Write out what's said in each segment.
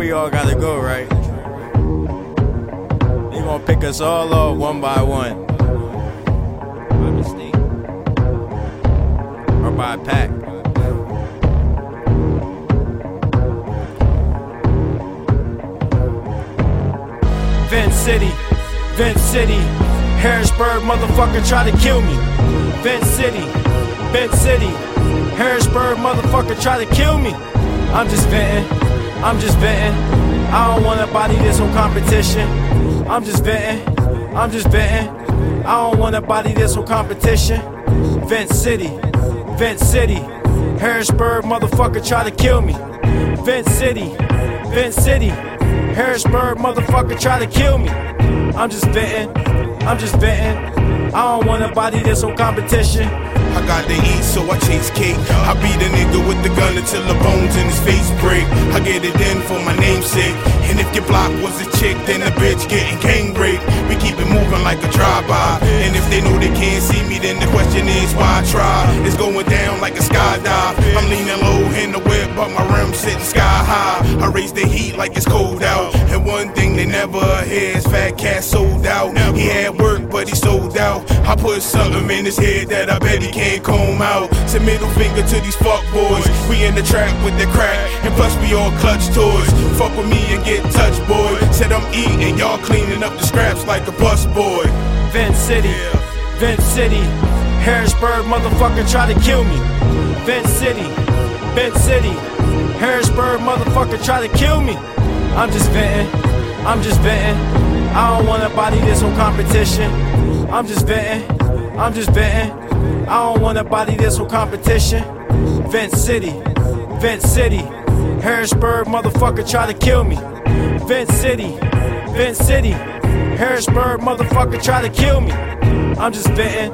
we all gotta go, right? They gonna pick us all off one by one. Or by pack. Vent City, Vent City, Harrisburg, motherfucker try to kill me. Vent City, Vent City, Harrisburg, motherfucker try to kill me. I'm just venting, I'm just venting. I don't wanna body this whole competition. I'm just venting, I'm just venting. I don't wanna body this whole competition. Vent City, Vent City, Harrisburg, motherfucker try to kill me. Vent City, Vent City. Harrisburg motherfucker try to kill me. I'm just venting, I'm just venting. I don't wanna body this whole competition. I got to eat, so I chase cake. I beat a nigga with the gun until the bones in his face break. I get it in for my namesake. And if your block was a chick, then the bitch getting gang raped. We keep it moving like a drive-by. And if they know they can't see me, then the question is why try? It's going down like a skydive. I'm leaning low in the whip, but my rim sitting sky high. I raise the heat like it's cold out. And one thing they never hear is Fat Cat sold out. He had work, but he sold out. I put something in his head that I bet he can't comb out. Say middle finger to these fuck boys. We in the trap with the crack, and plus we all clutch toys. Fuck with me and get touched, boy. Said I'm eating, y'all cleaning up the scraps like a bus boy. Vent City, Vent City, Harrisburg motherfucker try to kill me. Vent City, Vent City, Harrisburg motherfucker try to kill me. I'm just venting, I'm just venting. I don't wanna body this whole competition. I'm just venting, I'm just venting. I don't wanna body this whole competition. Vent City, Vent City, Harrisburg motherfucker try to kill me. Vent City, Vent City, Harrisburg motherfucker try to kill me. I'm just venting,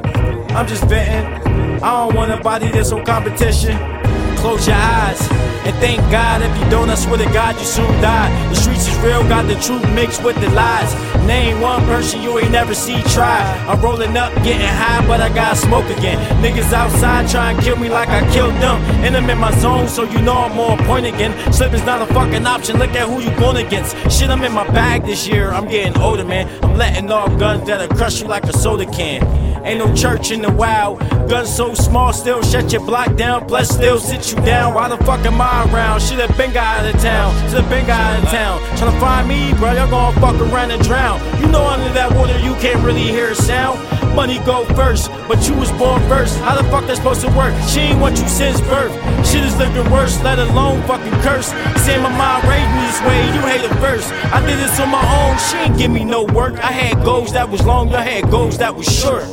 I'm just venting. I don't wanna body this whole competition. Close your eyes and thank God. If you don't, I swear to God, you soon die. The streets is real, got the truth mixed with the lies. Name one person you ain't never see try. I'm rolling up, getting high, but I got smoke again. Niggas outside try and kill me like I killed them. And I'm in my zone, so you know I'm on point again. Slipping's not a fucking option. Look at who you going against. Shit, I'm in my bag this year. I'm getting older, man. I'm letting off guns that'll crush you like a soda can. Ain't no church in the wild. Guns so small, still shut your block down. Plus, still sit you down. Why the fuck am I around? Should've been got out of town. Should've been got out of town. Tryna find me, bro. Y'all gonna fuck around and drown. You know, under that water, you can't really hear a sound. Money go first, but you was born first. How the fuck that supposed to work? She ain't want you since birth. Shit is looking worse, let alone fucking curse. Say my mind raised me this way, you hate it first. I did this on my own, she ain't give me no work. I had goals that was long, I had goals that was short.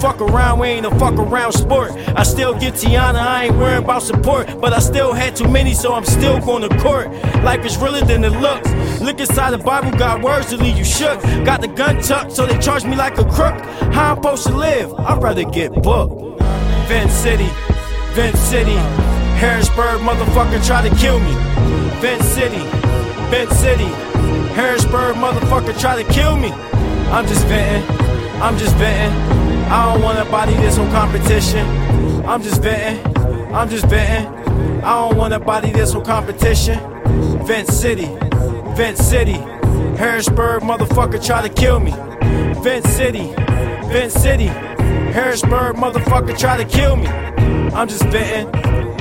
Fuck around, we ain't a fuck around sport. I still get Tiana, I ain't worried about support. But I still had too many, so I'm still going to court. Life is realer than it looks. Look inside the Bible, got words to leave you shook. Got the gun tucked, so they charge me like a crook. How I'm supposed to live? I'd rather get booked. Vent City, Vent City, Harrisburg, motherfucker try to kill me. Vent City, Vent City, Harrisburg, motherfucker try to kill me. I'm just venting, I'm just venting. I don't wanna body this whole competition. I'm just venting, I'm just venting. I don't wanna body this whole competition. Vent City, Vent City, Harrisburg, motherfucker try to kill me. Vent City, Vent City, Harrisburg, motherfucker try to kill me. I'm just venting,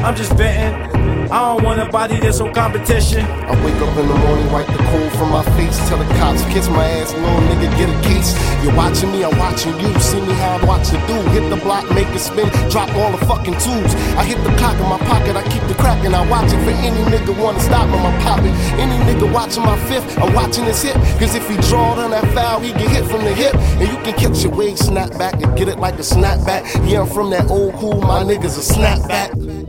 I'm just venting. I don't wanna body this whole competition. I wake up in the morning, wipe the cold from my face, tell the cops, kiss my ass, little nigga, get a case. You're watching me, I'm watching you. See me how I watch watching do. Hit the block, make it spin, drop all the fucking tools. I hit the clock in my pocket, I keep the crack and I watch it for any nigga wanna stop me, I'm popping. Any nigga watching my fifth, I'm watching his hip. Cause if he draw on that foul, he get hit from the hip. And you can catch your wave snap back and get it like a snapback. Yeah, I'm from that old cool, my niggas a snapback.